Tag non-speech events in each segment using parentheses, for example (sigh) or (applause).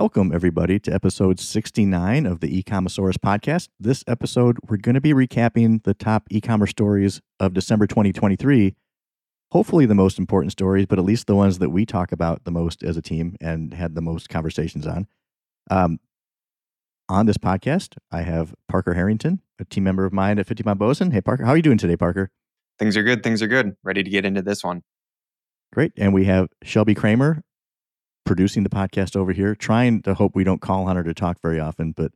Welcome, everybody, to episode 69 of the Ecommosaurus podcast. This episode, we're going to be recapping the top e commerce stories of December 2023. Hopefully, the most important stories, but at least the ones that we talk about the most as a team and had the most conversations on. Um, on this podcast, I have Parker Harrington, a team member of mine at 50 Pound Boson. Hey, Parker, how are you doing today, Parker? Things are good. Things are good. Ready to get into this one. Great. And we have Shelby Kramer producing the podcast over here, trying to hope we don't call on her to talk very often, but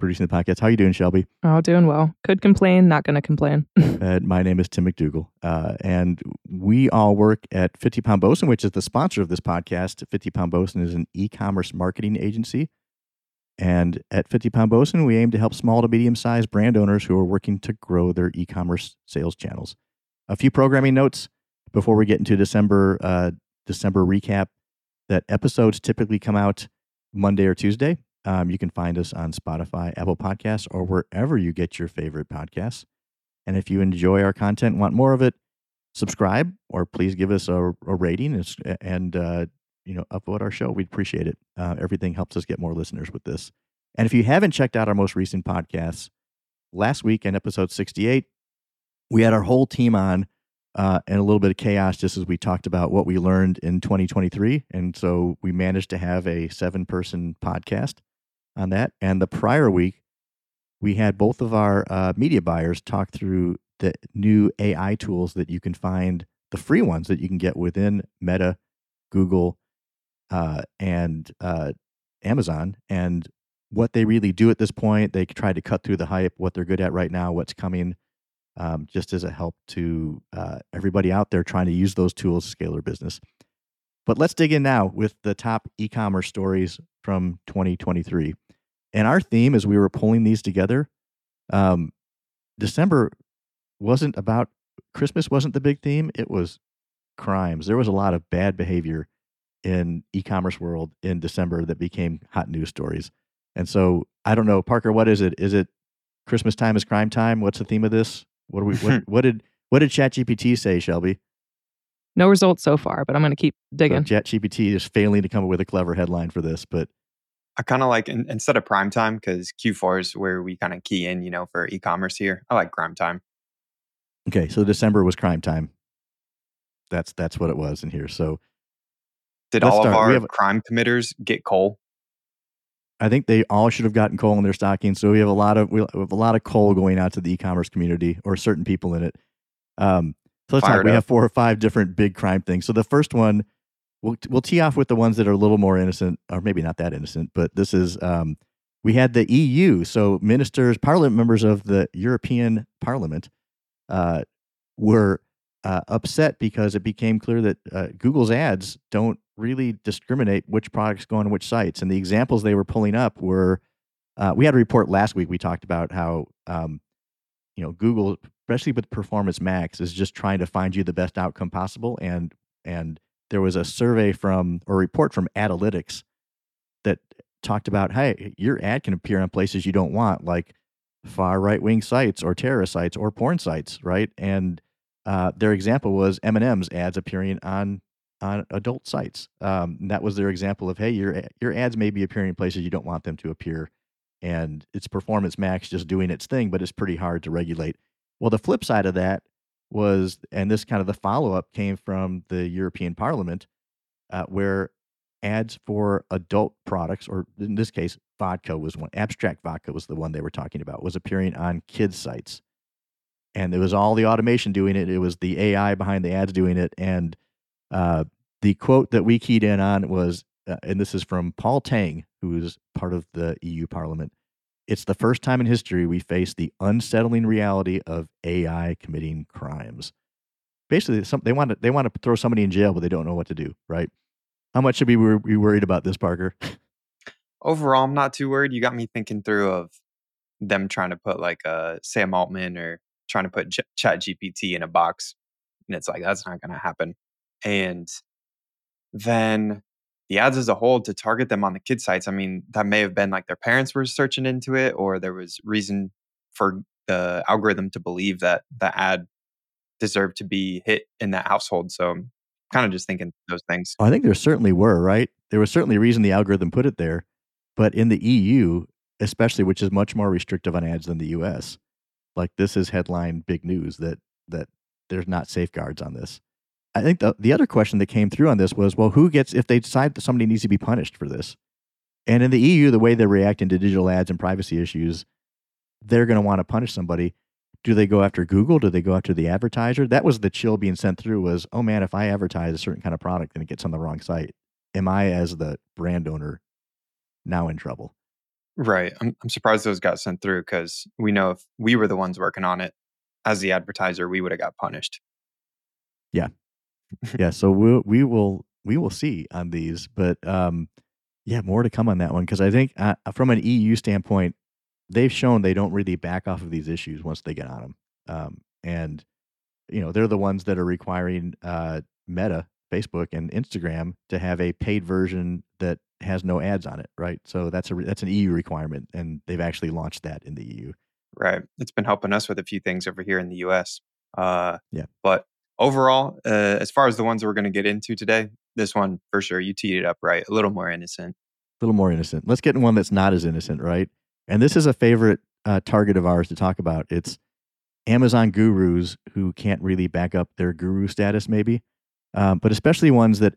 producing the podcast. How are you doing, Shelby? Oh, doing well. Could complain, not going to complain. (laughs) uh, my name is Tim McDougall, uh, and we all work at 50 Pound Boson, which is the sponsor of this podcast. 50 Pound Boson is an e commerce marketing agency. And at 50 Pound Boson, we aim to help small to medium sized brand owners who are working to grow their e commerce sales channels. A few programming notes before we get into December uh, December recap that episodes typically come out Monday or Tuesday. Um, you can find us on Spotify, Apple Podcasts, or wherever you get your favorite podcasts. And if you enjoy our content, want more of it, subscribe or please give us a, a rating and, and uh, you know upload our show. We'd appreciate it. Uh, everything helps us get more listeners with this. And if you haven't checked out our most recent podcasts, last week in episode 68, we had our whole team on uh, and a little bit of chaos just as we talked about what we learned in 2023. And so we managed to have a seven person podcast on that. And the prior week, we had both of our uh, media buyers talk through the new AI tools that you can find, the free ones that you can get within Meta, Google, uh, and uh, Amazon, and what they really do at this point. They try to cut through the hype, what they're good at right now, what's coming, um, just as a help to uh, everybody out there trying to use those tools to scale their business. But let's dig in now with the top e commerce stories from 2023. And our theme, as we were pulling these together, um, December wasn't about Christmas, wasn't the big theme. It was crimes. There was a lot of bad behavior in e-commerce world in December that became hot news stories. And so I don't know, Parker, what is it? Is it Christmas time is crime time? What's the theme of this? What do we what, (laughs) what did what did ChatGPT say, Shelby? No results so far, but I'm going to keep digging. So ChatGPT is failing to come up with a clever headline for this, but I kind of like in, instead of prime time because Q4 is where we kind of key in, you know, for e-commerce here. I like crime time. Okay, so December was crime time. That's that's what it was in here. So did all start. of our have, crime committers get coal? I think they all should have gotten coal in their stocking. So we have a lot of we have a lot of coal going out to the e-commerce community or certain people in it. Um, so let's talk. We have four or five different big crime things. So the first one, we'll we'll tee off with the ones that are a little more innocent, or maybe not that innocent. But this is um, we had the EU. So ministers, parliament members of the European Parliament, uh, were uh, upset because it became clear that uh, Google's ads don't really discriminate which products go on which sites. And the examples they were pulling up were uh, we had a report last week. We talked about how um, you know Google, especially with Performance Max, is just trying to find you the best outcome possible. And and there was a survey from or report from Adalytics that talked about hey, your ad can appear on places you don't want, like far right wing sites or terrorist sites or porn sites, right? And uh, their example was M&M's ads appearing on on adult sites. Um, that was their example of hey, your your ads may be appearing in places you don't want them to appear, and it's Performance Max just doing its thing, but it's pretty hard to regulate. Well, the flip side of that was, and this kind of the follow up came from the European Parliament, uh, where ads for adult products, or in this case, vodka was one. Abstract vodka was the one they were talking about. Was appearing on kids sites and it was all the automation doing it. It was the AI behind the ads doing it. And uh, the quote that we keyed in on was, uh, and this is from Paul Tang, who is part of the EU Parliament. It's the first time in history we face the unsettling reality of AI committing crimes. Basically, some, they want to they want to throw somebody in jail, but they don't know what to do. Right? How much should we be worried about this, Parker? Overall, I'm not too worried. You got me thinking through of them trying to put like a uh, Sam Altman or trying to put Ch- Chat GPT in a box, and it's like that's not going to happen. And then the ads as a whole to target them on the kid sites. I mean, that may have been like their parents were searching into it, or there was reason for the algorithm to believe that the ad deserved to be hit in that household. So kind of just thinking those things. I think there certainly were, right? There was certainly a reason the algorithm put it there. But in the EU, especially, which is much more restrictive on ads than the US, like this is headline big news that that there's not safeguards on this. I think the the other question that came through on this was, well, who gets if they decide that somebody needs to be punished for this? And in the EU, the way they're reacting to digital ads and privacy issues, they're going to want to punish somebody. Do they go after Google? Do they go after the advertiser? That was the chill being sent through was, oh man, if I advertise a certain kind of product and it gets on the wrong site, am I as the brand owner now in trouble? Right. I'm, I'm surprised those got sent through because we know if we were the ones working on it as the advertiser, we would have got punished. Yeah. Yeah. So we'll, we will, we will see on these, but, um, yeah, more to come on that one because I think uh, from an EU standpoint, they've shown they don't really back off of these issues once they get on them. Um, and you know, they're the ones that are requiring uh, Meta, Facebook, and Instagram to have a paid version that has no ads on it, right? So that's a that's an EU requirement, and they've actually launched that in the EU. Right. It's been helping us with a few things over here in the US. Uh, yeah. But overall, uh, as far as the ones that we're going to get into today, this one for sure, you teed it up right. A little more innocent. A little more innocent. Let's get in one that's not as innocent, right? And this is a favorite uh, target of ours to talk about. It's Amazon gurus who can't really back up their guru status, maybe, um, but especially ones that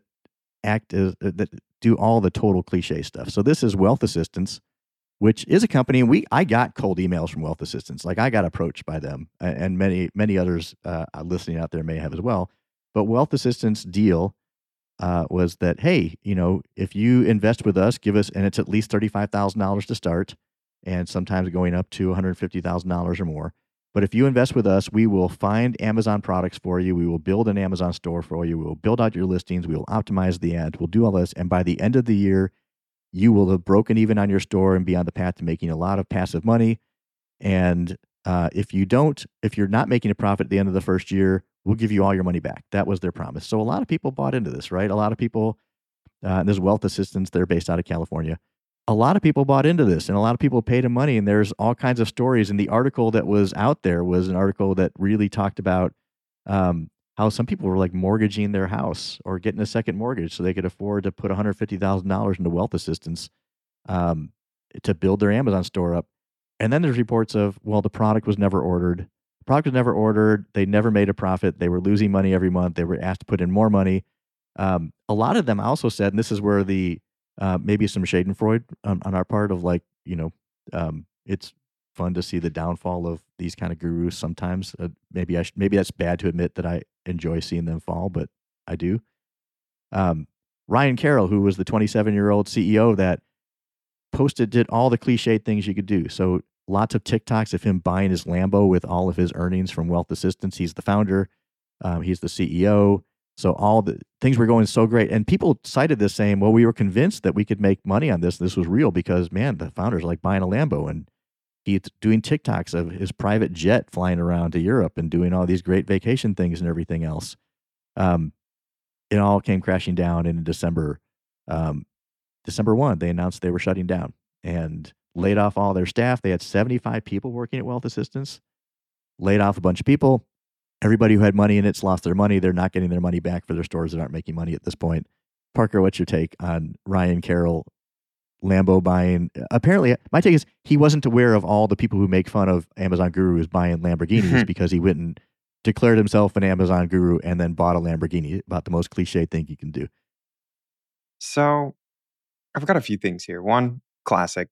act as uh, that do all the total cliche stuff. So this is Wealth Assistants, which is a company. We I got cold emails from Wealth Assistants, like I got approached by them, and many many others uh, listening out there may have as well. But Wealth Assistants deal uh, was that hey, you know, if you invest with us, give us, and it's at least thirty five thousand dollars to start, and sometimes going up to one hundred fifty thousand dollars or more. But if you invest with us, we will find Amazon products for you. We will build an Amazon store for you. We will build out your listings. We will optimize the ads. We'll do all this. And by the end of the year, you will have broken even on your store and be on the path to making a lot of passive money. And uh, if you don't, if you're not making a profit at the end of the first year, we'll give you all your money back. That was their promise. So a lot of people bought into this, right? A lot of people, uh, there's wealth assistants, they're based out of California a lot of people bought into this and a lot of people paid him money and there's all kinds of stories and the article that was out there was an article that really talked about um, how some people were like mortgaging their house or getting a second mortgage so they could afford to put $150000 into Wealth Assistants um, to build their amazon store up. And then there's reports of well the product was never ordered. The product was never ordered. They never made a profit. They were losing money every month. They were asked to put in more money. Um, a lot of them also said and this is where the uh, maybe some Schadenfreude on, on our part of like you know um, it's fun to see the downfall of these kind of gurus sometimes. Uh, maybe I sh- maybe that's bad to admit that I enjoy seeing them fall, but I do. Um, Ryan Carroll, who was the 27 year old CEO that posted did all the cliched things you could do. So lots of TikToks of him buying his Lambo with all of his earnings from Wealth Assistants. He's the founder. Um, he's the CEO. So all the things were going so great, and people cited this saying, "Well, we were convinced that we could make money on this. This was real because man, the founders like buying a Lambo, and he's doing TikToks of his private jet flying around to Europe and doing all these great vacation things and everything else." Um, it all came crashing down in December. Um, December one, they announced they were shutting down and laid off all their staff. They had seventy five people working at Wealth Assistants, laid off a bunch of people everybody who had money in it's lost their money. They're not getting their money back for their stores that aren't making money at this point. Parker, what's your take on Ryan Carroll Lambo buying? Apparently, my take is he wasn't aware of all the people who make fun of Amazon gurus buying Lamborghinis mm-hmm. because he went and declared himself an Amazon guru and then bought a Lamborghini. About the most cliche thing you can do. So, I've got a few things here. One, classic.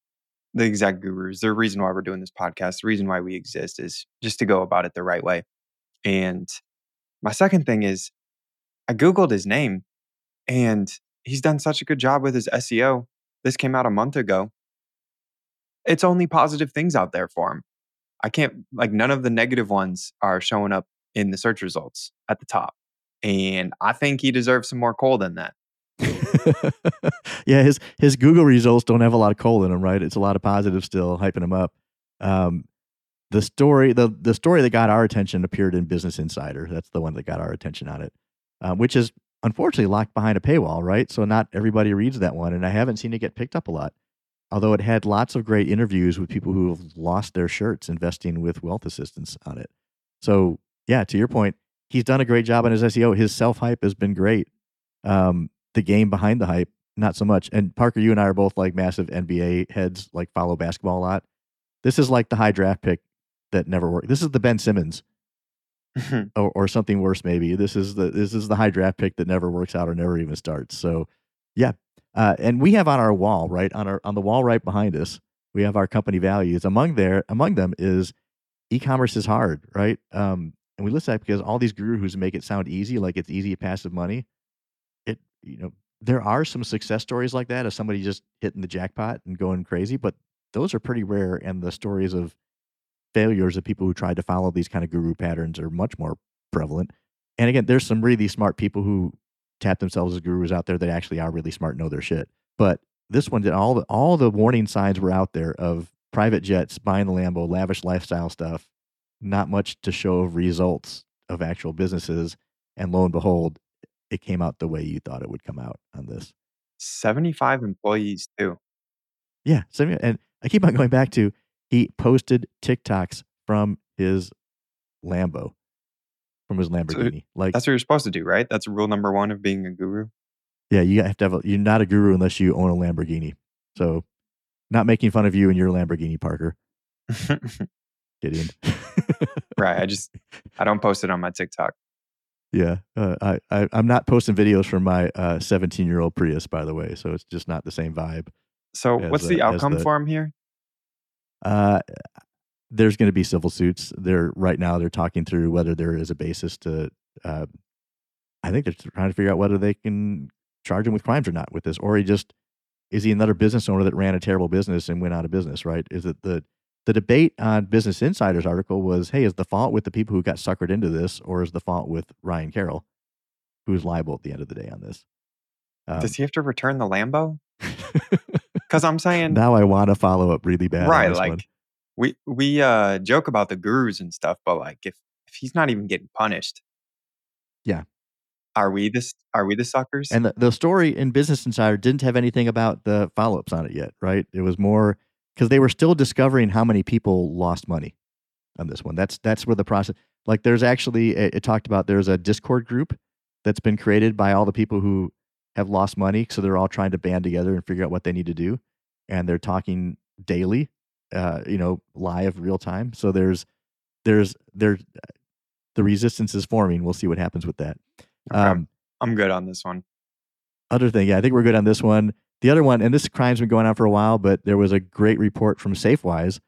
The exact gurus. The reason why we're doing this podcast, the reason why we exist is just to go about it the right way. And my second thing is I Googled his name and he's done such a good job with his SEO. This came out a month ago. It's only positive things out there for him. I can't, like, none of the negative ones are showing up in the search results at the top. And I think he deserves some more coal than that. (laughs) yeah, his his Google results don't have a lot of coal in them, right? It's a lot of positive still, hyping him up. Um, the story the the story that got our attention appeared in Business Insider. That's the one that got our attention on it, uh, which is unfortunately locked behind a paywall, right? So not everybody reads that one, and I haven't seen it get picked up a lot. Although it had lots of great interviews with people who have lost their shirts investing with Wealth Assistants on it. So yeah, to your point, he's done a great job on his SEO. His self hype has been great, Um, the game behind the hype, not so much. And Parker, you and I are both like massive NBA heads, like follow basketball a lot. This is like the high draft pick that never worked. This is the Ben Simmons or, or something worse maybe. This is the this is the high draft pick that never works out or never even starts. So yeah. Uh, and we have on our wall, right? On our on the wall right behind us, we have our company values. Among there among them is e-commerce is hard, right? Um, and we list that because all these gurus make it sound easy, like it's easy passive money. It you know, there are some success stories like that of somebody just hitting the jackpot and going crazy, but those are pretty rare. And the stories of failures of people who tried to follow these kind of guru patterns are much more prevalent. And again, there's some really smart people who tap themselves as gurus out there that actually are really smart, and know their shit. But this one did all the all the warning signs were out there of private jets, buying the Lambo, lavish lifestyle stuff, not much to show of results of actual businesses. And lo and behold, it came out the way you thought it would come out on this. 75 employees too. Yeah. And I keep on going back to he posted TikToks from his Lambo, from his Lamborghini. like That's what you're supposed to do, right? That's rule number one of being a guru. yeah, you have to have. A, you're not a guru unless you own a Lamborghini. So, not making fun of you and your Lamborghini, Parker. (laughs) Gideon. right. I just I don't post it on my TikTok. yeah, uh, I, I I'm not posting videos from my 17 year old Prius, by the way. So it's just not the same vibe. So what's the- as outcome the- for him here? Uh, there's going to be civil suits. They're right now. They're talking through whether there is a basis to. Uh, I think they're trying to figure out whether they can charge him with crimes or not with this, or he just is he another business owner that ran a terrible business and went out of business. Right? Is it the the debate on Business Insider's article was, hey, is the fault with the people who got suckered into this, or is the fault with Ryan Carroll, who's liable at the end of the day on this? Um, Does he have to return the Lambo? (laughs) Because I'm saying now I want to follow up really bad. on right, like one. we we uh joke about the gurus and stuff, but like if if he's not even getting punished, Yeah. are we this are we the suckers? And the, the story in Business Insider didn't have anything about the follow ups on it yet, right? It was more because they were still discovering how many people lost money on this one. That's that's where the process. Like, there's actually it, it talked about there's a Discord group that's been created by all the people who have lost money, so they're all trying to band together and figure out what they need to do, and they're talking daily, uh, you know, live, real time. So there's there's there the resistance is forming. We'll see what happens with that. Okay. Um, I'm good on this one. other thing, yeah, I think we're good on this one. The other one, and this crime's been going on for a while, but there was a great report from Safewise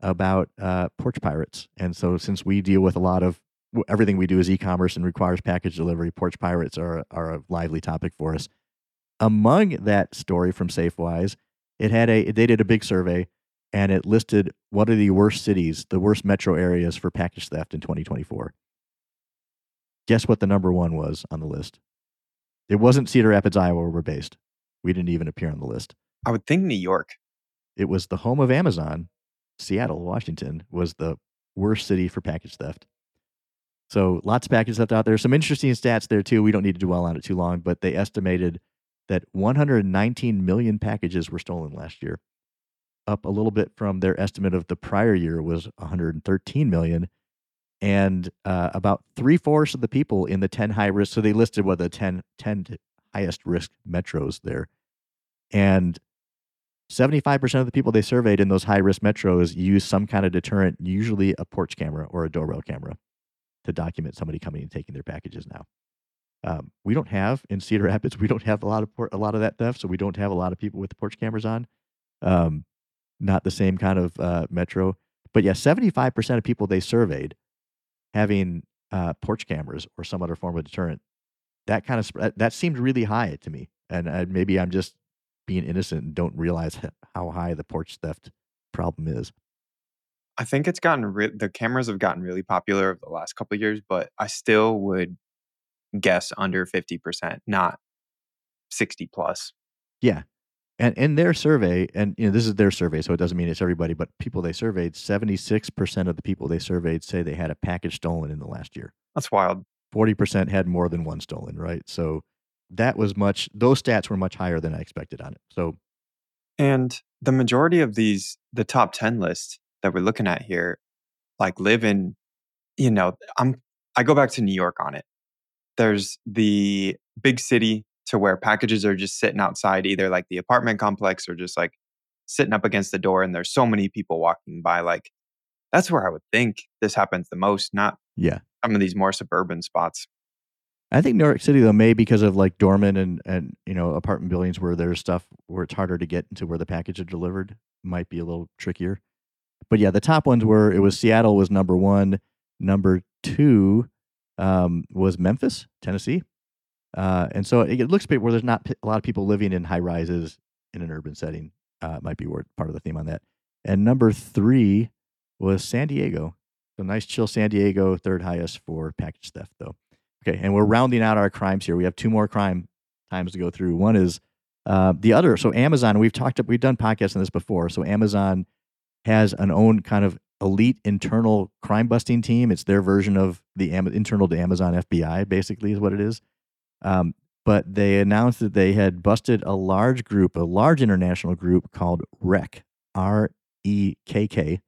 about uh, porch pirates. And so, since we deal with a lot of everything we do is e-commerce and requires package delivery, porch pirates are are a lively topic for us. Among that story from Safewise, it had a they did a big survey and it listed what are the worst cities, the worst metro areas for package theft in 2024. Guess what the number one was on the list? It wasn't Cedar Rapids, Iowa, where we're based. We didn't even appear on the list. I would think New York. It was the home of Amazon. Seattle, Washington was the worst city for package theft. So lots of package theft out there. Some interesting stats there too. We don't need to dwell on it too long, but they estimated that 119 million packages were stolen last year, up a little bit from their estimate of the prior year was 113 million. And uh, about three fourths of the people in the 10 high risk, so they listed what the 10, 10 highest risk metros there. And 75% of the people they surveyed in those high risk metros use some kind of deterrent, usually a porch camera or a doorbell camera, to document somebody coming and taking their packages now. Um, we don't have in Cedar (laughs) Rapids, we don't have a lot of por- a lot of that theft, so we don't have a lot of people with the porch cameras on. Um, not the same kind of uh, metro, but yeah, 75% of people they surveyed having uh, porch cameras or some other form of deterrent. That kind of sp- that seemed really high to me, and uh, maybe I'm just being innocent and don't realize (laughs) how high the porch theft problem is. I think it's gotten re- the cameras have gotten really popular over the last couple of years, but I still would guess under 50%, not 60 plus. Yeah. And in their survey, and you know, this is their survey, so it doesn't mean it's everybody, but people they surveyed, 76% of the people they surveyed say they had a package stolen in the last year. That's wild. 40% had more than one stolen, right? So that was much, those stats were much higher than I expected on it. So, And the majority of these, the top 10 list that we're looking at here, like live in, you know, I'm, I go back to New York on it. There's the big city to where packages are just sitting outside, either like the apartment complex or just like sitting up against the door, and there's so many people walking by. Like that's where I would think this happens the most, not Yeah. some of these more suburban spots. I think New York City though may because of like dormant and and you know apartment buildings where there's stuff where it's harder to get into where the package are delivered might be a little trickier. But yeah, the top ones were it was Seattle was number one, number two um, was Memphis, Tennessee, uh, and so it, it looks where there's not a lot of people living in high rises in an urban setting. Uh, might be part of the theme on that. And number three was San Diego. So nice chill San Diego, third highest for package theft though. Okay, and we're rounding out our crimes here. We have two more crime times to go through. One is uh, the other. So Amazon, we've talked, we've done podcasts on this before. So Amazon has an own kind of elite internal crime busting team. It's their version of the Am- internal to Amazon FBI, basically, is what it is. Um, but they announced that they had busted a large group, a large international group called REKK, R E K K,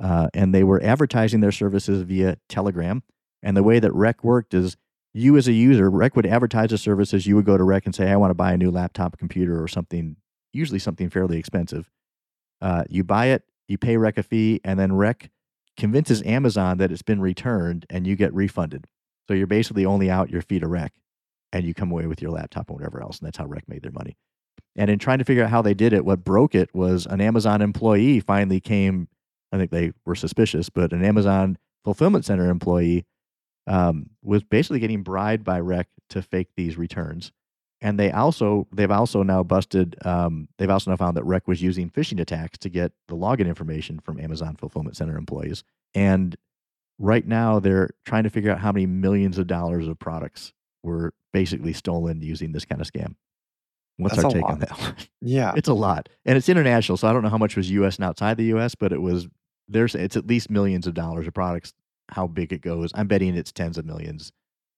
uh, and they were advertising their services via Telegram. And the way that REKK worked is you as a user, REKK would advertise the services. You would go to REKK and say, I want to buy a new laptop computer or something, usually something fairly expensive. Uh, you buy it, you pay REKK a fee, and then REKK convinces Amazon that it's been returned and you get refunded. So you're basically only out your fee to REKK and you come away with your laptop and whatever else. And that's how REKK made their money. And in trying to figure out how they did it, what broke it was an Amazon employee finally came. I think they were suspicious, but an Amazon fulfillment center employee um, was basically getting bribed by REKK to fake these returns. And they also they've also now busted. Um, they've also now found that REKK was using phishing attacks to get the login information from Amazon fulfillment center employees. And right now they're trying to figure out how many millions of dollars of products were basically stolen using this kind of scam. What's That's our take on lot. that? (laughs) Yeah. it's a lot, and it's international. So I don't know how much was U.S. and outside the U.S., but it was there's it's at least millions of dollars of products. How big it goes, I'm betting it's tens of millions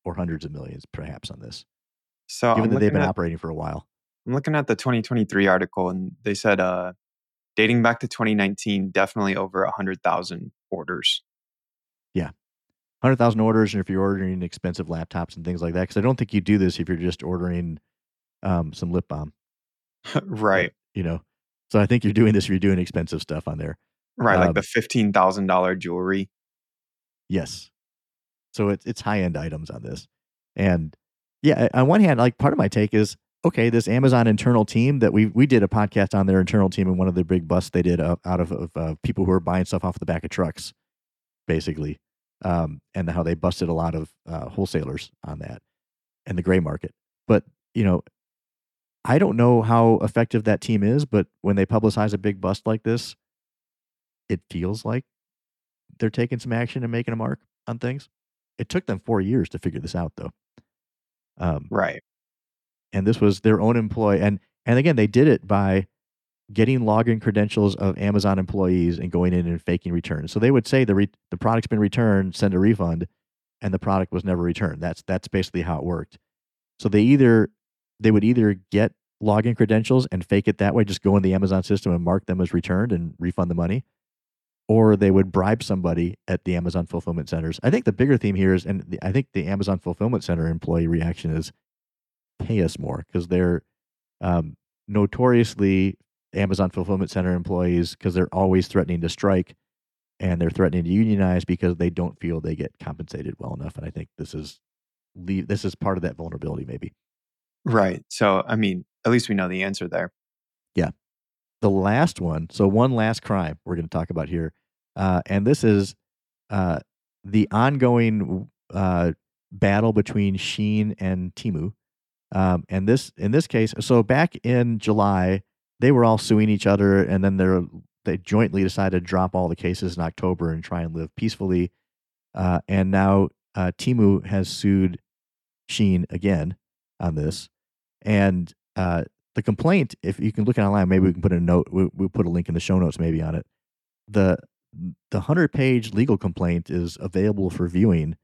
or hundreds of millions, perhaps, on this. So Given I'm that they've been at, operating for a while. I'm looking at the 2023 article, and they said uh, dating back to 2019, definitely over 100,000 orders. Yeah. Hundred thousand orders, and if you're ordering expensive laptops and things like that, because I don't think you do this if you're just ordering um, some lip balm, (laughs) right. you know. So I think you're doing this if you're doing expensive stuff on there. Right. Like Um, the $15,000 jewelry. Yes. So it's it's high end items on this, and yeah. On one hand, like part of my take is okay. This Amazon internal team that we we did a podcast on their internal team and one of the big busts they did uh, out of, of uh, people who are buying stuff off the back of trucks, basically, um, and how they busted a lot of uh, wholesalers on that and the gray market. But you know, I don't know how effective that team is, but when they publicize a big bust like this, it feels like they're taking some action and making a mark on things. It took them four years to figure this out, though. Um, Right. and this was their own employee, and and again, they did it by getting login credentials of Amazon employees and going in and faking returns. So they would say the re- the product's been returned, send a refund, and the product was never returned. That's that's basically how it worked. So they either they would either get login credentials and fake it that way, just go in the Amazon system and mark them as returned and refund the money, or they would bribe somebody at the Amazon fulfillment centers. I think the bigger theme here is, and the, I think the Amazon fulfillment center employee reaction is pay us more because they're um, notoriously Amazon fulfillment center employees because they're always threatening to strike and they're threatening to unionize because they don't feel they get compensated well enough. And I think this is this is part of that vulnerability, maybe. Right. So, I mean, at least we know the answer there. The last one so one last crime we're going to talk about here uh, and this is uh, the ongoing uh, battle between Shein and Temu um, and this in this case so back in july they were all suing each other and then they're they jointly decided to drop all the cases in october and try and live peacefully uh, and now uh, Temu has sued Shein again on this and uh, the complaint, if you can look it online, maybe we can put a note. We, we'll put a link in the show notes, maybe on it. The the hundred page legal complaint is available for viewing,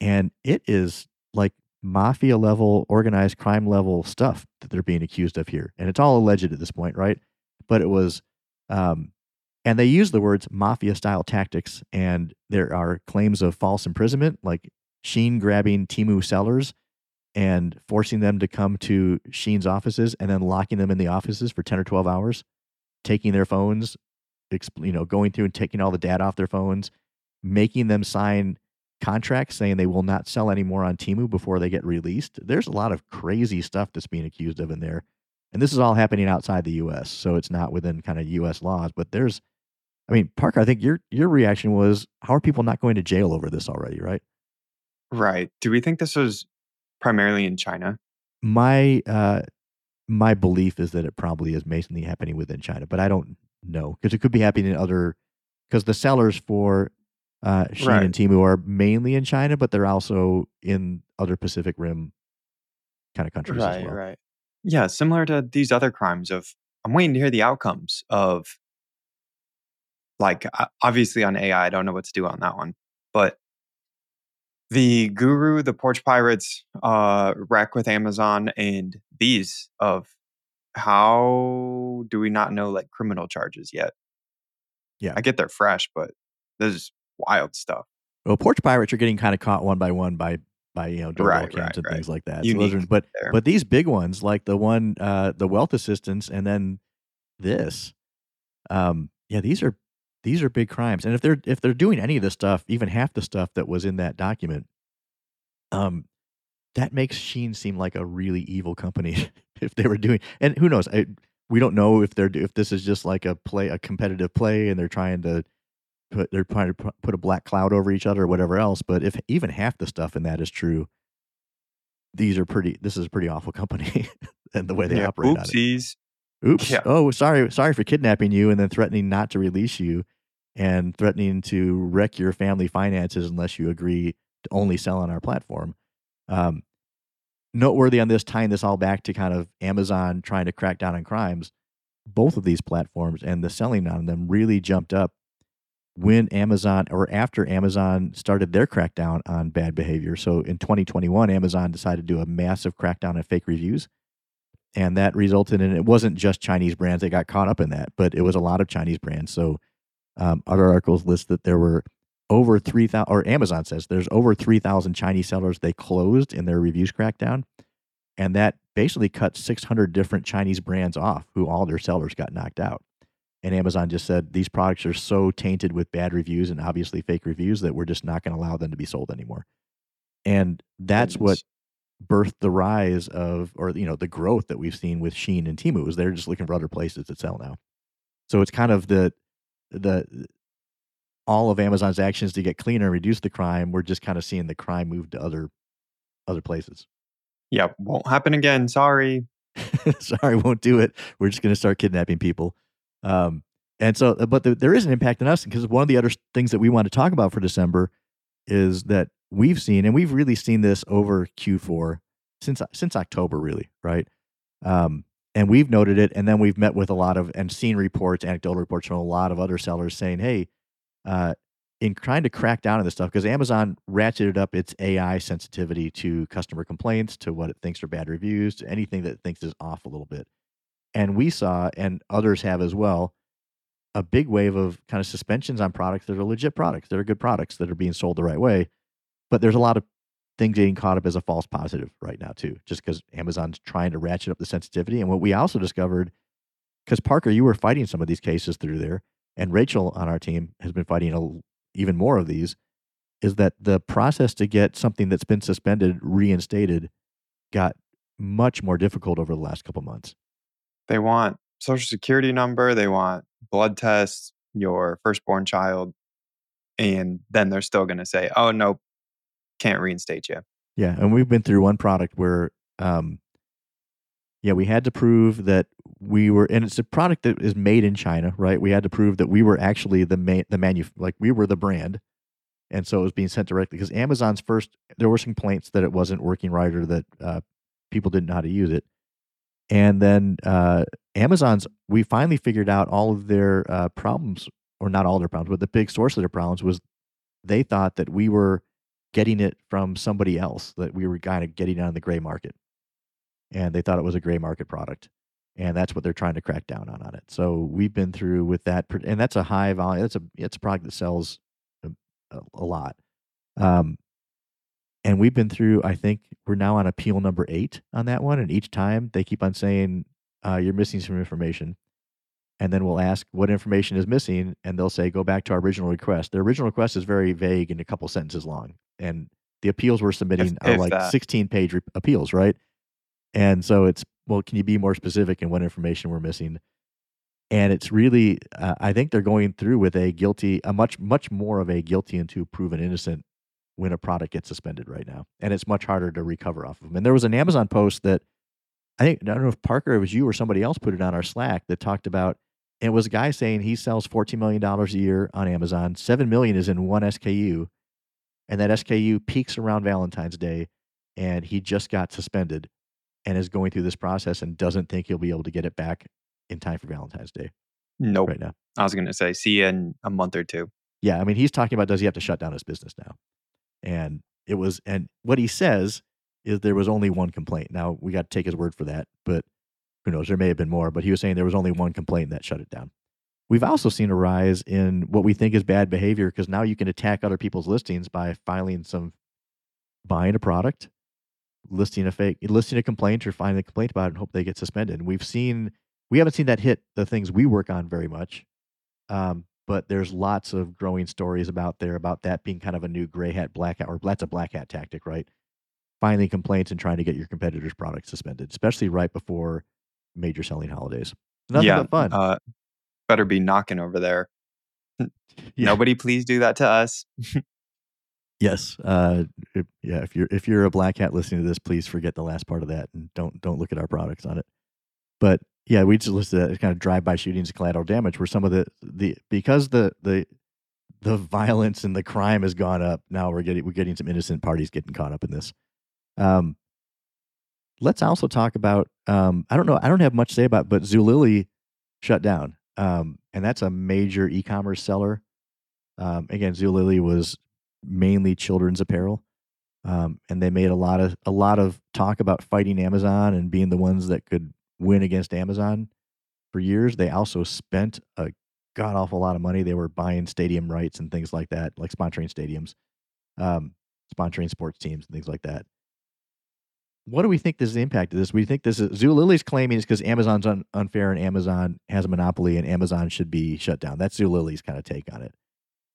and it is like mafia level, organized crime level stuff that they're being accused of here, and it's all alleged at this point, right? But it was, um, and they use the words mafia style tactics, and there are claims of false imprisonment, like Shein grabbing Temu sellers and forcing them to come to Shein's offices and then locking them in the offices for 10 or 12 hours, taking their phones, you know, going through and taking all the data off their phones, making them sign contracts saying they will not sell anymore on Temu before they get released. There's a lot of crazy stuff that's being accused of in there. And this is all happening outside the US, so it's not within kind of US laws, but there's I mean, Parker, I think your your reaction was how are people not going to jail over this already, right? Right. Do we think this was primarily in China? My uh my belief is that it probably is mainly happening within China, but I don't know because it could be happening in other because the sellers for uh, Shein Right. and Temu are mainly in China, but they're also in other Pacific Rim kind of countries as Right, well. right. Yeah, similar to these other crimes of I'm waiting to hear the outcomes of like obviously on AI, I don't know what to do on that one. But the Guru, the Porch Pirates, uh REKK with Amazon and these of how do we not know like criminal charges yet? Yeah. I get they're fresh, but this is wild stuff. Well, porch pirates are getting kind of caught one by one by by you know doorbell Right, cams right, and right. things like that. So those are, but there. but these big ones like the one uh, the Wealth Assistants and then this, um, yeah, these are these are big crimes. And if they're if they're doing any of this stuff, even half the stuff that was in that document, um, that makes Shein seem like a really evil company (laughs) if they were doing. And who knows? I, we don't know if they're if this is just like a play, a competitive play, and they're trying to put they're trying to put a black cloud over each other or whatever else. But if even half the stuff in that is true, these are pretty. This is a pretty awful company (laughs) and the way they yeah, operate oopsies. Oops. Yeah. Oh, sorry. Sorry for kidnapping you and then threatening not to release you and threatening to wreck your family finances unless you agree to only sell on our platform. Um, noteworthy on this, tying this all back to kind of Amazon trying to crack down on crimes, both of these platforms and the selling on them really jumped up when Amazon or after Amazon started their crackdown on bad behavior. So in 2021, Amazon decided to do a massive crackdown on fake reviews and that resulted in it wasn't just Chinese brands that got caught up in that, but it was a lot of Chinese brands. So um, other articles list that there were over three thousand, or Amazon says there's over three thousand Chinese sellers they closed in their reviews crackdown, and that basically cut six hundred different Chinese brands off, who all their sellers got knocked out. And Amazon just said these products are so tainted with bad reviews and obviously fake reviews that we're just not going to allow them to be sold anymore. And that's what birthed the rise of or you know the growth that we've seen with Shein and Temu is they're just looking for other places to sell now. So it's kind of the the all of Amazon's actions to get cleaner and reduce the crime. We're just kind of seeing the crime move to other other places. Yeah, won't happen again. Sorry. (laughs) Sorry, won't do it. We're just going to start kidnapping people. Um, and so, but the, there is an impact on us because one of the other things that we want to talk about for December is that we've seen, and we've really seen this over Q4 since since October, really, right? Um, and we've noted it, and then we've met with a lot of and seen reports, anecdotal reports from a lot of other sellers saying, "Hey, uh, in trying to crack down on this stuff, because Amazon ratcheted up its AI sensitivity to customer complaints, to what it thinks are bad reviews, to anything that it thinks is off a little bit." And we saw, and others have as well, a big wave of kind of suspensions on products that are legit products, that are good products, that are being sold the right way. But there's a lot of things getting caught up as a false positive right now too, just because Amazon's trying to ratchet up the sensitivity. And what we also discovered, because Parker, you were fighting some of these cases through there, and Rachel on our team has been fighting a, even more of these, is that the process to get something that's been suspended reinstated got much more difficult over the last couple months. They want social security number, they want blood tests, your firstborn child, and then they're still going to say, "Oh nope, can't reinstate you." Yeah, and we've been through one product where, um, yeah, we had to prove that we were, and it's a product that is made in China, right? We had to prove that we were actually the ma- the manu, like we were the brand, and so it was being sent directly because Amazon's first, there were some complaints that it wasn't working right or that uh, people didn't know how to use it, and then uh, Amazon's, we finally figured out all of their uh, problems, or not all their problems, but the big source of their problems was they thought that we were getting it from somebody else, that we were kind of getting on the gray market. And they thought it was a gray market product. And that's what they're trying to crack down on on it. So we've been through with that, and that's a high volume. That's a it's a product that sells a, a, a lot. Um, And we've been through, I think we're now on appeal number eight on that one. And each time they keep on saying, uh, you're missing some information. And then we'll ask what information is missing. And they'll say, go back to our original request. The original request is very vague and a couple sentences long. And the appeals we're submitting If- are if like that. 16 page re- appeals, right? And so it's, well, can you be more specific in what information we're missing? And it's really, uh, I think they're going through with a guilty, a much, much more of a guilty until proven innocent when a product gets suspended right now. And it's much harder to recover off of them. And there was an Amazon post that I think, I don't know if Parker, it was you or somebody else put it on our Slack that talked about, it was a guy saying he sells $14 million a year on Amazon. 7 million is in one SKU. And that SKU peaks around Valentine's Day. And he just got suspended and is going through this process and doesn't think he'll be able to get it back in time for Valentine's Day Nope. right now. I was going to say, see you in a month or two. Yeah, I mean, he's talking about does he have to shut down his business now? And it was, and what he says is there was only one complaint. Now we got to take his word for that, but who knows? There may have been more, but he was saying there was only one complaint that shut it down. We've also seen a rise in what we think is bad behavior because now you can attack other people's listings by filing some, buying a product, listing a fake, listing a complaint or filing a complaint about it and hope they get suspended. And we've seen, we haven't seen that hit the things we work on very much. Um, but there's lots of growing stories about there about that being kind of a new gray hat, black hat, or that's a black hat tactic, right? Filing complaints and trying to get your competitors' products suspended, especially right before major selling holidays. Nothing yeah. but fun. Uh, better be knocking over there. (laughs) Yeah. Nobody, please do that to us. (laughs) Yes. Uh, if- yeah. If you're if you're a black hat listening to this, please forget the last part of that and don't don't look at our products on it. But yeah, we just listed that as kind of drive by shootings and collateral damage, where some of the the because the the the violence and the crime has gone up. Now we're getting we're getting some innocent parties getting caught up in this. Um, let's also talk about um, I don't know I don't have much to say about, but Zulily shut down, um, and that's a major e-commerce seller. Um, again, Zulily was mainly children's apparel, um, and they made a lot of a lot of talk about fighting Amazon and being the ones that could win against Amazon for years. They also spent a god awful lot of money. They were buying stadium rights and things like that, like sponsoring stadiums, um, sponsoring sports teams and things like that. What do we think this is the impact of this? We think this is Zulily's claiming is because Amazon's un, unfair and Amazon has a monopoly and Amazon should be shut down. That's Zulily's kind of take on it.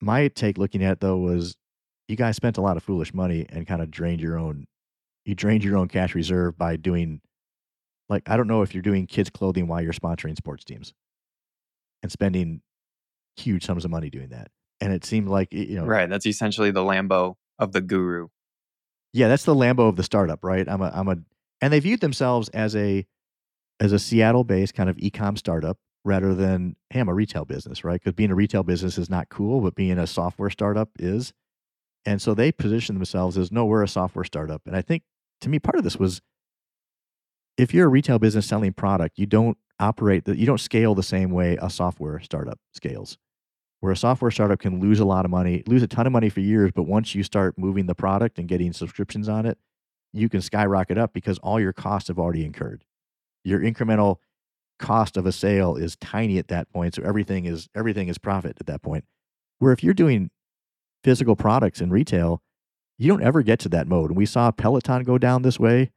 My take looking at it though was you guys spent a lot of foolish money and kind of drained your own you drained your own cash reserve by doing like I don't know if you're doing kids clothing while you're sponsoring sports teams and spending huge sums of money doing that. And it seemed like you know Right. That's essentially the Lambo of the guru. Yeah, that's the Lambo of the startup, right? I'm a I'm a and they viewed themselves as a as a Seattle based kind of e-com startup rather than hey, I'm a retail business, right? Because being a retail business is not cool, but being a software startup is. And so they position themselves as no, we're a software startup. And I think to me, part of this was if you're a retail business selling product, you don't operate that you don't scale the same way a software startup scales. Where a software startup can lose a lot of money, lose a ton of money for years, but once you start moving the product and getting subscriptions on it, you can skyrocket up because all your costs have already incurred. Your incremental cost of a sale is tiny at that point, so everything is everything is profit at that point. Where if you're doing physical products in retail, you don't ever get to that mode. And we saw Peloton go down this way.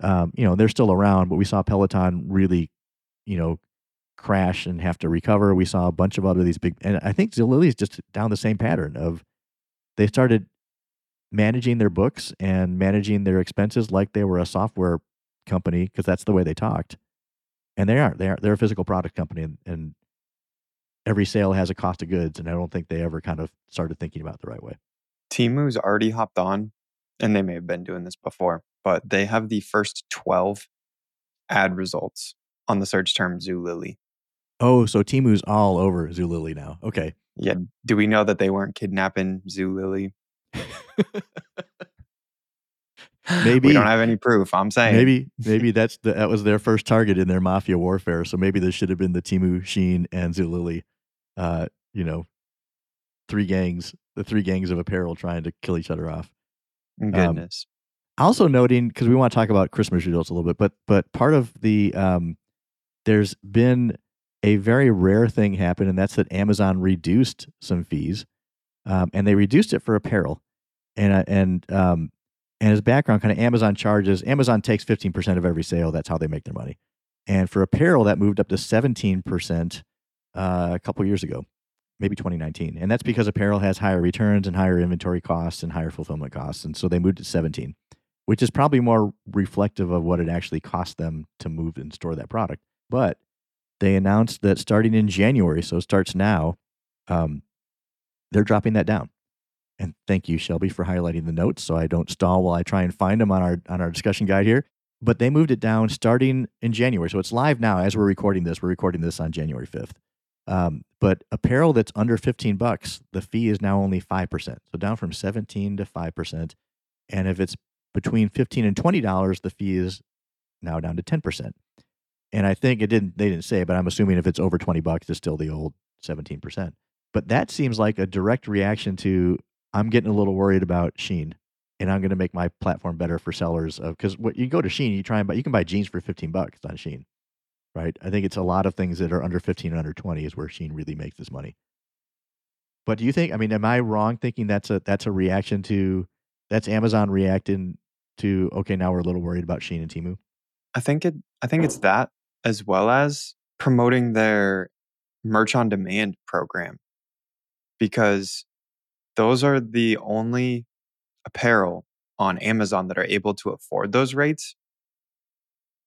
Um, you know, they're still around, but we saw Peloton really, you know, crash and have to recover. We saw a bunch of other these big, and I think Zulily is just down the same pattern of they started managing their books and managing their expenses like they were a software company because that's the way they talked. And they aren't. They are. They're a physical product company, and, and every sale has a cost of goods. And I don't think they ever kind of started thinking about it the right way. Temu's already hopped on, and they may have been doing this before, but they have the first 12 ad results on the search term Zulily. Oh, so Temu's all over Zulily now. Okay. Yeah. Do we know that they weren't kidnapping Zulily? (laughs) Maybe we don't have any proof. I'm saying maybe maybe that's the, that was their first target in their mafia warfare. So maybe this should have been the Timu, Shein, and Zulily. Uh, you know, three gangs, the three gangs of apparel trying to kill each other off. Goodness. also noting because we want to talk about Christmas results a little bit, but but part of the um, there's been a very rare thing happened, and that's that Amazon reduced some fees, um, and they reduced it for apparel, and uh, and um, And as background, kind of Amazon charges, Amazon takes 15% of every sale. That's how they make their money. And for apparel, that moved up to 17% uh, a couple years ago, maybe 2019. And that's because apparel has higher returns and higher inventory costs and higher fulfillment costs. And so they moved to 17, which is probably more reflective of what it actually cost them to move and store that product. But they announced that starting in January, so it starts now, um, they're dropping that down. And thank you, Shelby, for highlighting the notes so I don't stall while I try and find them on our on our discussion guide here. But they moved it down starting in January, so it's live now as we're recording this. We're recording this on January fifth. Um, but apparel that's under fifteen bucks, the fee is now only five percent, so down from seventeen to five percent. And if it's between fifteen and twenty dollars, the fee is now down to ten percent. And I think it didn't they didn't say, but I'm assuming if it's over twenty bucks, it's still the old seventeen percent. But that seems like a direct reaction to I'm getting a little worried about Shein and I'm going to make my platform better for sellers of because what you go to Shein, you try and buy you can buy jeans for 15 bucks on Shein, right? I think it's a lot of things that are under 15 and under 20 is where Shein really makes this money. But do you think? I mean, am I wrong thinking that's a that's a reaction to that's Amazon reacting to okay now we're a little worried about Shein and Temu? I think it. I think it's that as well as promoting their merch on demand program because those are the only apparel on Amazon that are able to afford those rates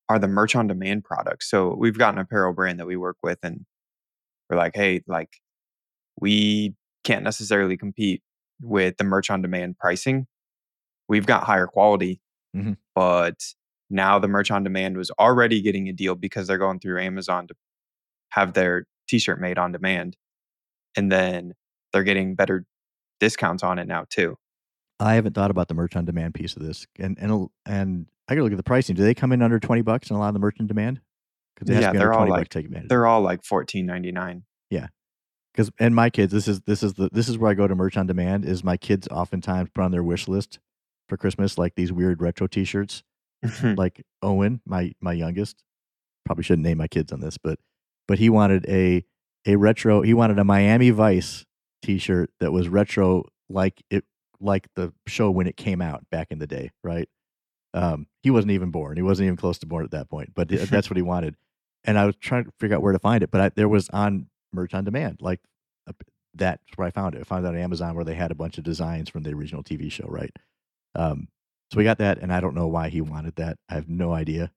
are the merch on demand products. So we've got an apparel brand that we work with and we're like, hey, like we can't necessarily compete with the merch on demand pricing. We've got higher quality, Mhm. but now the merch on demand was already getting a deal because they're going through Amazon to have their t-shirt made on demand. And then they're getting better discounts on it now too. I haven't thought about the merch on demand piece of this, and and and I got to look at the pricing. Do they come in under 20 bucks in a lot of the merch on demand? Because Yeah, they're all like-. They're all like fourteen ninety nine. because and my kids this is this is the this is where i go to merch on demand is my kids oftentimes put on their wish list for christmas like these weird retro t-shirts like owen my my youngest probably shouldn't name my kids on this but but he wanted a a retro he wanted a miami vice t-shirt that was retro like it like the show when it came out back in the day right? Um he wasn't even born he wasn't even close to born at that point but that's what he wanted. And i was trying to figure out where to find it but I, there was on merch on demand like uh, that's where i found it. I found it on amazon where they had a bunch of designs from the original tv show right? Um so we got that and i don't know why he wanted that i have no idea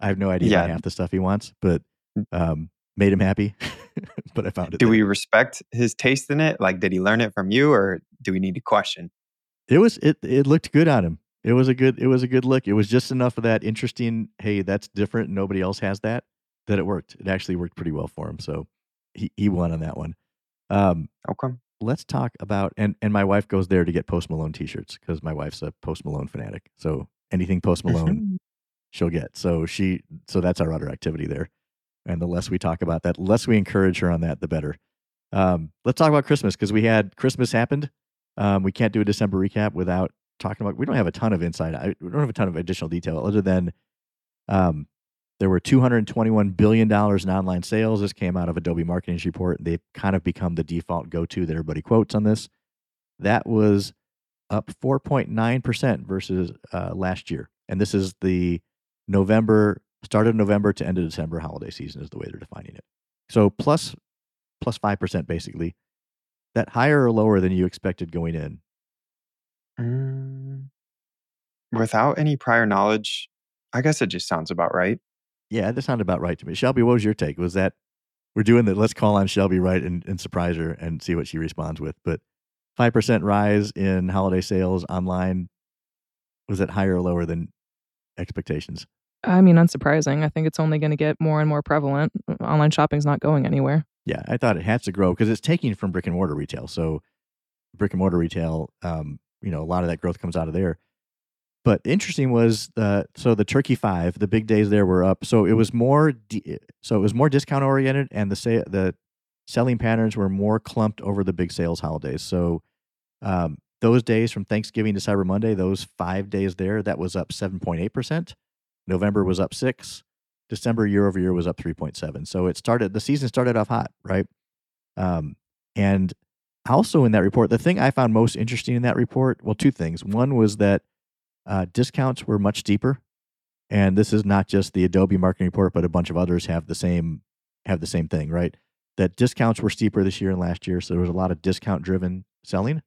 i have no idea Yeah. half the stuff he wants but um made him happy (laughs) but i found it do there. we respect his taste in it? Like, did he learn it from you, or do we need to question? it was it it looked good on him it was a good it was a good look it was just enough of that interesting hey that's different nobody else has that that it worked it actually worked pretty well for him so he, he won on that one um Okay. Let's talk about and and my wife goes there to get post malone t-shirts because my wife's a post malone fanatic so anything post malone (laughs) she'll get. So she so that's our other activity there. And the less we talk about that the less we encourage her on that the better. Um let's talk about christmas because we had christmas happened. Um we can't do a december recap without talking about we don't have a ton of insight I, we don't have a ton of additional detail other than um there were 221 billion dollars in online sales. This came out of adobe marketing's report. They've kind of become the default go-to that everybody quotes on this. That was up 4.9% versus uh, last year. And this is the november start of november to end of december holiday season is the way they're defining it. So plus plus 5% basically. That higher or lower than you expected going in. Mm, without any prior knowledge, I guess it just sounds about right. Yeah, that sounded about right to me. Shelby, what was your take? Was that we're doing that? Let's call on Shelby right and, and surprise her and see what she responds with. But five percent rise in holiday sales online was it higher or lower than expectations? I mean, unsurprising. I think it's only going to get more and more prevalent. Online shopping's not going anywhere. Yeah, I thought it has to grow because it's taking from brick and mortar retail. So brick and mortar retail, um, you know, a lot of that growth comes out of there. But interesting was the so the Turkey Five, the big days there were up. So it was more, so it was more discount oriented, and the say the selling patterns were more clumped over the big sales holidays. So um, those days from Thanksgiving to Cyber Monday, those five days there, that was up seven point eight percent. November was up six. December year over year was up three point seven. So it started the season started off hot, right? Um, and also in that report, the thing I found most interesting in that report, well, two things. One was that Uh, discounts were much deeper. and this is not just the Adobe marketing report, but a bunch of others have the same have the same thing, right? That discounts were steeper this year and last year, so there was a lot of discount driven selling.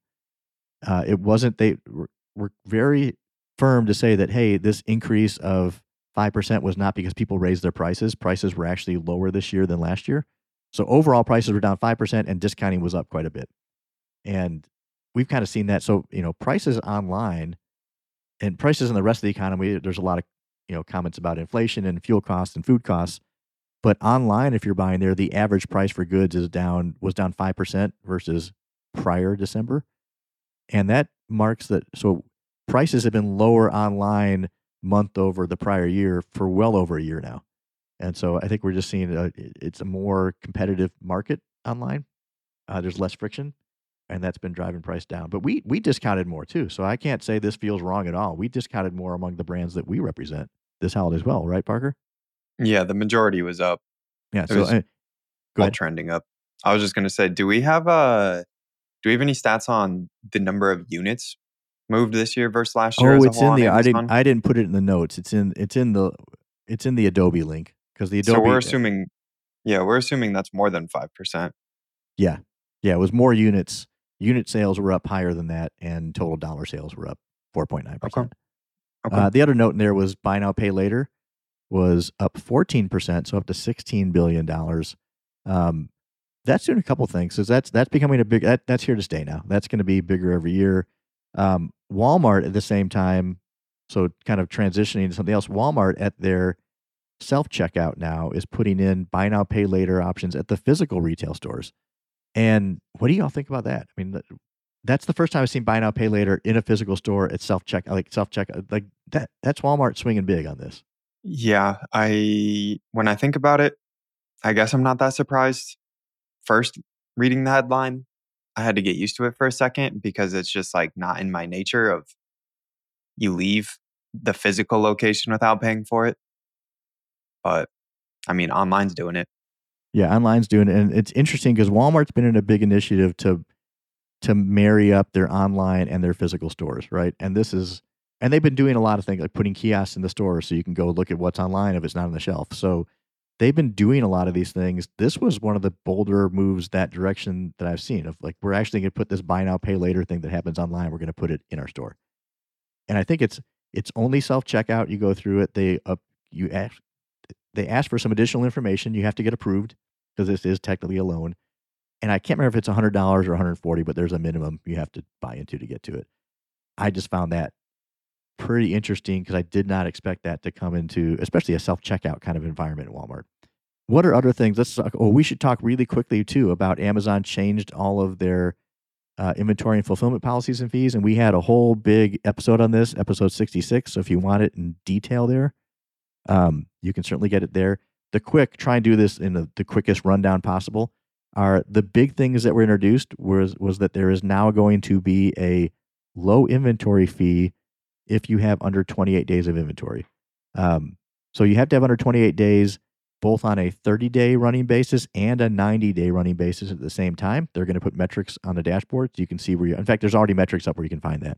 Uh, it wasn't they were, were very firm to say that hey, this increase of five percent was not because people raised their prices. Prices were actually lower this year than last year. So overall prices were down five percent, and discounting was up quite a bit. And we've kind of seen that. So you know, prices online and prices in the rest of the economy. There's a lot of you know comments about inflation and fuel costs and food costs. But online, if you're buying there, the average price for goods is down was down five percent versus prior December, and that marks that. So prices have been lower online month over the prior year for well over a year now, and so I think we're just seeing a, it's a more competitive market online. Uh, there's less friction, and that's been driving price down. But we we discounted more too, so I can't say this feels wrong at all. We discounted more among the brands that we represent this holiday as well, right, Parker? Yeah, the majority was up. Yeah. It So was uh, go all ahead. trending up. I was just gonna say, do we have uh do we have any stats on the number of units moved this year versus last year? Oh, as a it's in the. I didn't. I didn't put it in the notes. It's in. It's in the. It's in the Adobe link because the Adobe. so we're assuming, yeah, we're assuming that's more than five percent. Yeah, yeah. It was more units. Unit sales were up higher than that, and total dollar sales were up four point nine percent. Okay. Uh, the other note in there was buy now, pay later was up 14%, so up to $16 billion. Um, that's doing a couple things. So that's that's becoming a big that, that's here to stay now. That's going to be bigger every year. Um, Walmart at the same time, so kind of transitioning to something else. Walmart at their self checkout now is putting in buy now, pay later options at the physical retail stores. And what do y'all think about that? I mean, that's the first time I've seen buy now, pay later in a physical store at self check like self check, uh, like that. That's Walmart swinging big on this. Yeah, I when I think about it, I guess I'm not that surprised. First, reading the headline, I had to get used to it for a second because it's just like not in my nature of you leave the physical location without paying for it. But I mean, online's doing it. Yeah, online's doing it, and it's interesting because Walmart's been in a big initiative to to marry up their online and their physical stores, right? And this is, and they've been doing a lot of things like putting kiosks in the store so you can go look at what's online if it's not on the shelf. So they've been doing a lot of these things. This was one of the bolder moves that direction that I've seen of like we're actually going to put this buy now pay later thing that happens online. We're going to put it in our store, and I think it's it's only self checkout. You go through it. They up you ask they ask for some additional information. You have to get approved because this is technically a loan. And I can't remember if it's $100 or 140, but there's a minimum you have to buy into to get to it. I just found that pretty interesting because I did not expect that to come into, especially a self checkout kind of environment at Walmart. What are other things? Let's talk. Oh, we should talk really quickly too about Amazon changed all of their uh, inventory and fulfillment policies and fees, and we had a whole big episode on this, episode sixty-six. So if you want it in detail, there, um, you can certainly get it there. The quick, try and do this in the, the quickest rundown possible. Are the big things that were introduced was was that there is now going to be a low inventory fee if you have under 28 days of inventory. Um, so you have to have under 28 days, both on a 30 day running basis and a 90 day running basis at the same time. They're going to put metrics on the dashboard so you can see where you. In fact, there's already metrics up where you can find that.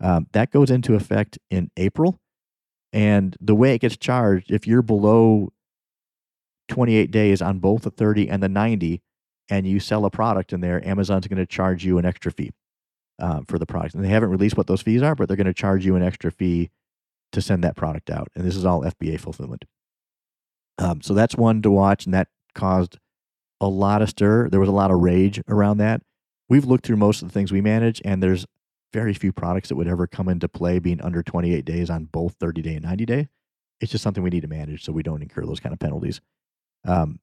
Um, that goes into effect in April, and the way it gets charged, if you're below 28 days on both the 30 and the 90, and you sell a product in there, Amazon's going to charge you an extra fee um, for the product. And they haven't released what those fees are, but they're going to charge you an extra fee to send that product out. And this is all FBA fulfillment. Um, so that's one to watch, and that caused a lot of stir. There was a lot of rage around that. We've looked through most of the things we manage, and there's very few products that would ever come into play being under 28 days on both 30 day and 90 day. It's just something we need to manage so we don't incur those kind of penalties. Um,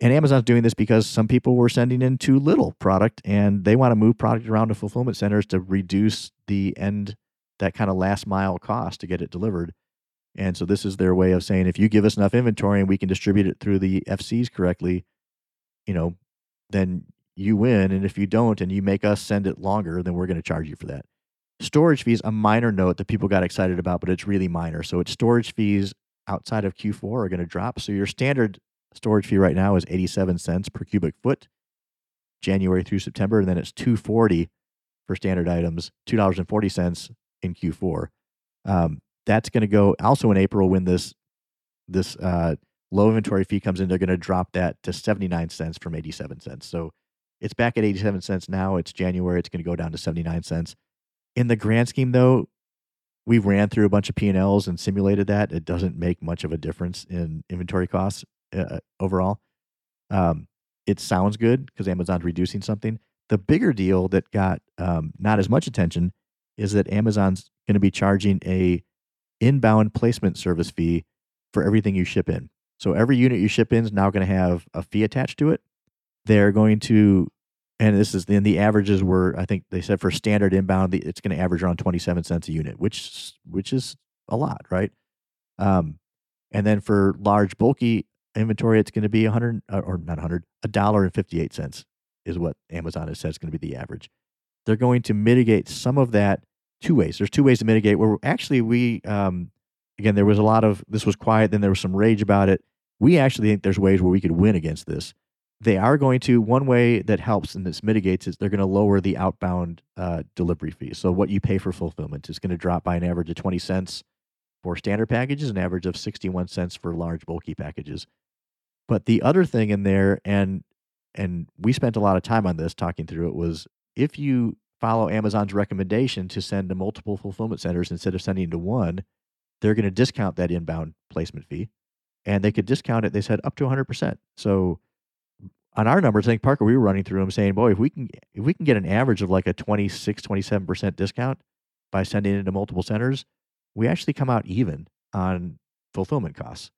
and Amazon's doing this because some people were sending in too little product and they want to move product around to fulfillment centers to reduce the end, that kind of last mile cost to get it delivered. And so this is their way of saying if you give us enough inventory and we can distribute it through the FCs correctly, you know, then you win. And if you don't and you make us send it longer, then we're going to charge you for that. Storage fees, a minor note that people got excited about, but it's really minor. So it's storage fees outside of Q4 are going to drop. So your standard storage fee right now is 87 cents per cubic foot January through September and then it's 240 for standard items, $2.40 in Q4. Um, that's going to go also in April when this this uh, low inventory fee comes in. They're going to drop that to seventy nine cents from eighty seven cents. So it's back at eighty seven cents now. It's January. It's going to go down to seventy nine cents. In the grand scheme, though, we ran through a bunch of P and simulated that. It doesn't make much of a difference in inventory costs uh, overall. Um, it sounds good because Amazon's reducing something. The bigger deal that got um, not as much attention is that Amazon's going to be charging a inbound placement service fee for everything you ship in. So every unit you ship in is now going to have a fee attached to it. They're going to, and this is then the averages were I think they said for standard inbound it's going to average around twenty seven cents a unit, which which is a lot, right? Um, and then for large bulky inventory, it's going to be a hundred uh, or not hundred, a dollar and fifty eight cents is what Amazon has said is going to be the average. They're going to mitigate some of that two ways. There's two ways to mitigate. Where actually we, um, again, there was a lot of this was quiet. Then there was some rage about it. We actually think there's ways where we could win against this. They are going to one way that helps and this mitigates is they're going to lower the outbound uh, delivery fee. So what you pay for fulfillment is going to drop by an average of twenty cents for standard packages, an average of sixty one cents for large bulky packages. But the other thing in there, and and we spent a lot of time on this talking through it, was if you follow Amazon's recommendation to send to multiple fulfillment centers instead of sending to one, they're going to discount that inbound placement fee. And they could discount it, they said up to 100%. So on our numbers, I think Parker, we were running through them saying, boy, if we can if we can get an average of like a 26, 27% discount by sending it to multiple centers, we actually come out even on fulfillment costs.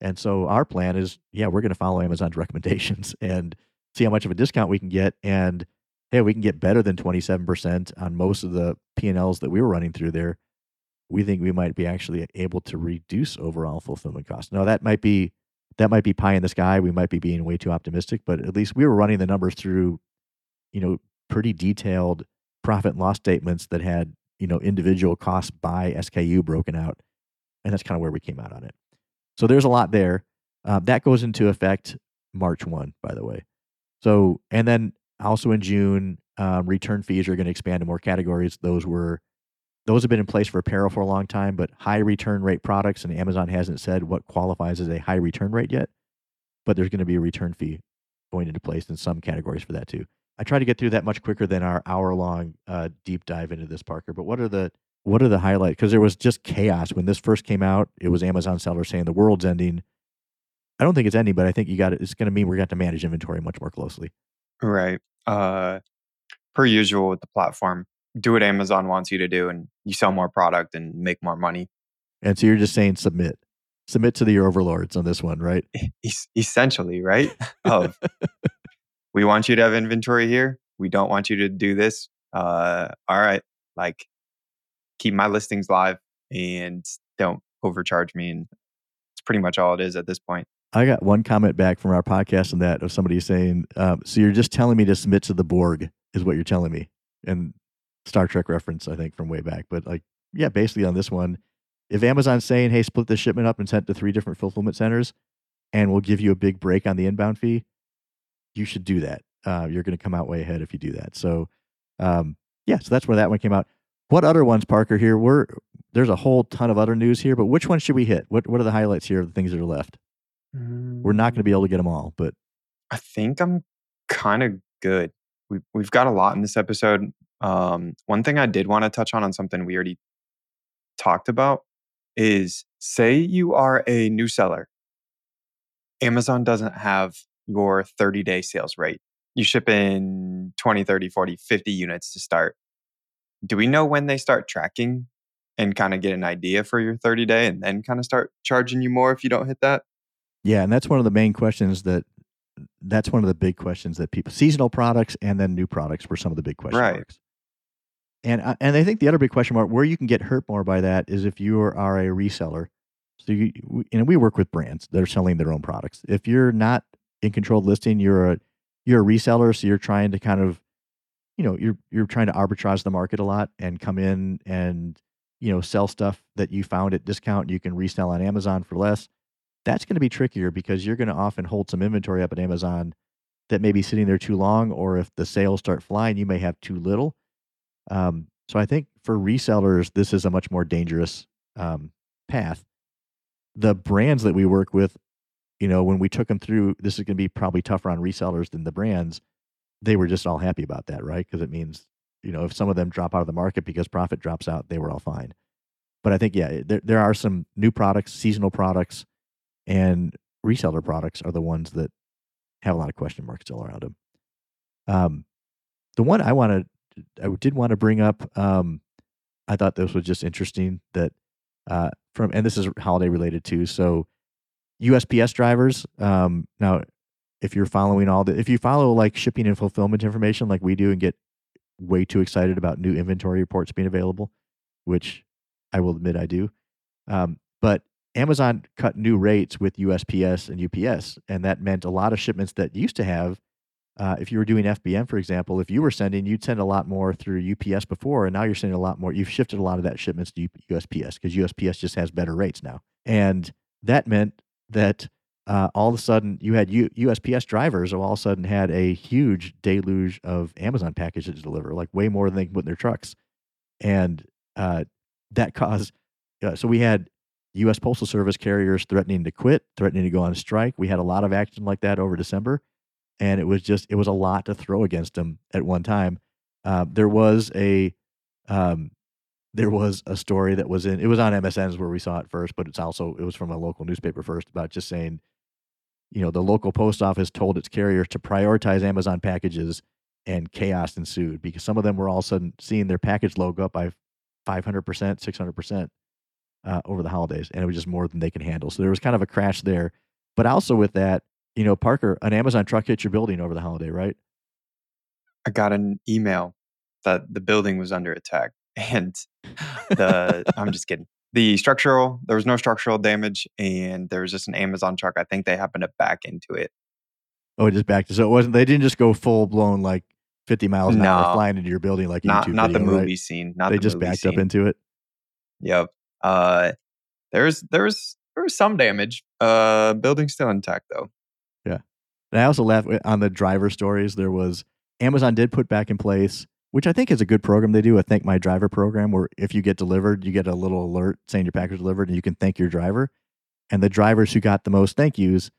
And so our plan is, yeah, we're going to follow Amazon's (laughs) recommendations and see how much of a discount we can get. And hey, we can get better than 27% on most of the P&Ls that we were running through there. We think we might be actually able to reduce overall fulfillment costs. Now that might be that might be pie in the sky. We might be being way too optimistic, but at least we were running the numbers through, you know, pretty detailed profit and loss statements that had, you know, individual costs by SKU broken out. And that's kind of where we came out on it. So there's a lot there. Uh, that goes into effect March 1, by the way. So, and then also in June, um, return fees are going to expand to more categories. Those were those have been in place for apparel for a long time, but high return rate products, and Amazon hasn't said what qualifies as a high return rate yet. But there's going to be a return fee going into place in some categories for that too. I try to get through that much quicker than our hour long uh, deep dive into this, Parker. But what are the what are the highlights? Because there was just chaos when this first came out. It was Amazon sellers saying the world's ending. I don't think it's ending, but I think you got it. It's going to mean we're going to to manage inventory much more closely. Right. Uh, per usual with the platform, do what Amazon wants you to do, and you sell more product and make more money. And so you're just saying submit, submit to the your overlords on this one, right? Es- essentially, right? (laughs) Of we want you to have inventory here. We don't want you to do this. Uh, all right, like keep my listings live and don't overcharge me. And it's pretty much all it is at this point. I got one comment back from our podcast on that of somebody saying, um, "So you're just telling me to submit to the Borg is what you're telling me," and Star Trek reference I think from way back. But like, yeah, basically on this one, if Amazon's saying, "Hey, split the shipment up and send to three different fulfillment centers," and we'll give you a big break on the inbound fee, you should do that. Uh, you're going to come out way ahead if you do that. So, um, yeah, so that's where that one came out. What other ones, Parker? Here, we're there's a whole ton of other news here, but which one should we hit? What What are the highlights here of the things that are left? We're not going to be able to get them all, but I think I'm kind of good. We've we've got a lot in this episode. Um, one thing I did want to touch on on something we already talked about is say you are a new seller. Amazon doesn't have your 30 day sales rate. You ship in 20, 30, 40, 50 units to start. Do we know when they start tracking and kind of get an idea for your 30 day and then kind of start charging you more if you don't hit that? Yeah, and that's one of the main questions that that's one of the big questions that people seasonal products and then new products were some of the big questions. Right. marks. And I- and I think the other big question mark where you can get hurt more by that is if you are a reseller. So you and we work with brands that are selling their own products. If you're not in controlled listing, you're a you're a reseller, so you're trying to kind of you know you're you're trying to arbitrage the market a lot and come in and you know sell stuff that you found at discount you can resell on Amazon for less that's going to be trickier because you're going to often hold some inventory up at Amazon that may be sitting there too long, or if the sales start flying, you may have too little. Um, So I think for resellers, this is a much more dangerous um, path. The brands that we work with, you know, when we took them through, this is going to be probably tougher on resellers than the brands. They were just all happy about that, right? Because it means, you know, if some of them drop out of the market because profit drops out, they were all fine. But I think, yeah, there, there are some new products, seasonal products, and reseller products are the ones that have a lot of question marks still around them. Um, the one I wanted, I did want to bring up. Um, I thought this was just interesting that uh, from, and this is holiday related too. So USPS drivers. Um, now, if you're following all the, if you follow like shipping and fulfillment information like we do, and get way too excited about new inventory reports being available, which I will admit I do. Um, but Amazon cut new rates with USPS and UPS, and that meant a lot of shipments that used to have uh, if you were doing FBM, for example, if you were sending, you'd send a lot more through UPS before, and now you're sending a lot more. You've shifted a lot of that shipments to USPS because USPS just has better rates now, and that meant that uh, all of a sudden you had U- USPS drivers who all of a sudden had a huge deluge of Amazon packages to deliver, like way more than they can put in their trucks, and uh, that caused. Uh, so we had U.S. Postal Service carriers threatening to quit, threatening to go on strike. We had a lot of action like that over December and it was just it was a lot to throw against him at one time. Uh, there was a um, there was a story that was in it was on MSN's where we saw it first, but it's also it was from a local newspaper first about just saying, you know, the local post office told its carriers to prioritize Amazon packages, and chaos ensued because some of them were all of a sudden seeing their package load up by five hundred percent, six hundred percent uh, over the holidays, and it was just more than they could handle. So there was kind of a crash there. But also with that, you know, Parker, an Amazon truck hit your building over the holiday, right? I got an email that the building was under attack. (laughs) And the, I'm just kidding. The structural, there was no structural damage. And there was just an Amazon truck. I think they happened to back into it. Oh, it just backed. So it wasn't, they didn't just go full blown like 50 miles an no, hour flying into your building like not, YouTube not video, the movie right? scene. Not they the just backed scene. up into it. Yep. Uh, there's, there's, there was some damage. Uh, building still intact though. And I also laughed on the driver stories. There was Amazon did put back in place, which I think is a good program they do, a Thank My Driver program, where if you get delivered, you get a little alert saying your package delivered and you can thank your driver. And the drivers who got the most thank yous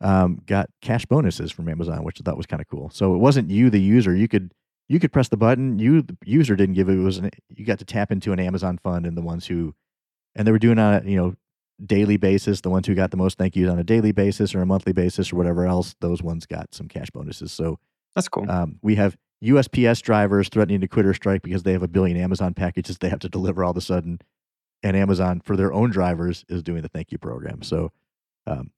um, got cash bonuses from Amazon, which I thought was kind of cool. So it wasn't you, the user. You could you could press the button. You, the user, didn't give it. It was an, you got to tap into an Amazon fund, and the ones who, and they were doing on you know daily basis. The ones who got the most thank yous on a daily basis or a monthly basis or whatever else, those ones got some cash bonuses. So that's cool. Um, we have USPS drivers threatening to quit or strike because they have a billion Amazon packages they have to deliver all of a sudden, and Amazon for their own drivers is doing the thank you program. So, um,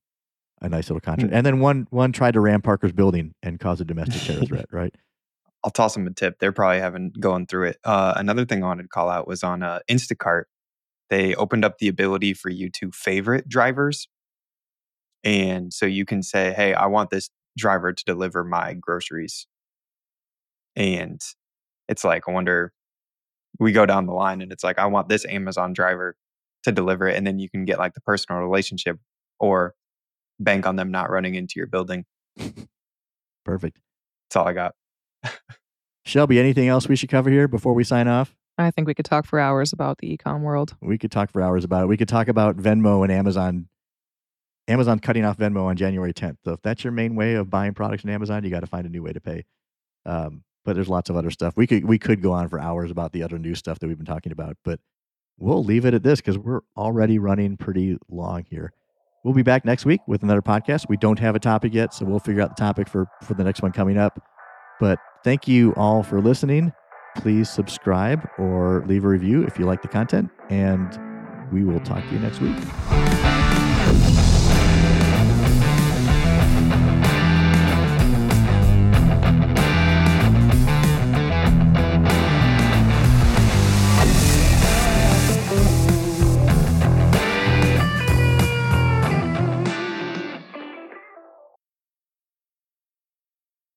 a nice little contract. Mm-hmm. And then one one tried to ram Parker's building and cause a domestic terror (laughs) threat. Right. I'll toss them a tip. They're probably having going through it. Uh, another thing I wanted to call out was on uh, Instacart they opened up the ability for you to favorite drivers. And so you can say, hey, I want this driver to deliver my groceries. And it's like, I wonder, we go down the line and it's like, I want this Amazon driver to deliver it. And then you can get like the personal relationship or bank on them not running into your building. Perfect. That's all I got. (laughs) Shelby, anything else we should cover here before we sign off? I think we could talk for hours about the ecom world. We could talk for hours about it. We could talk about Venmo and Amazon. Amazon cutting off Venmo on January 10th. So if that's your main way of buying products in Amazon, you got to find a new way to pay. Um, but there's lots of other stuff. We could we could go on for hours about the other new stuff that we've been talking about, but we'll leave it at this because we're already running pretty long here. We'll be back next week with another podcast. We don't have a topic yet, so we'll figure out the topic for for the next one coming up. But thank you all for listening please subscribe or leave a review if you like the content. And we will talk to you next week.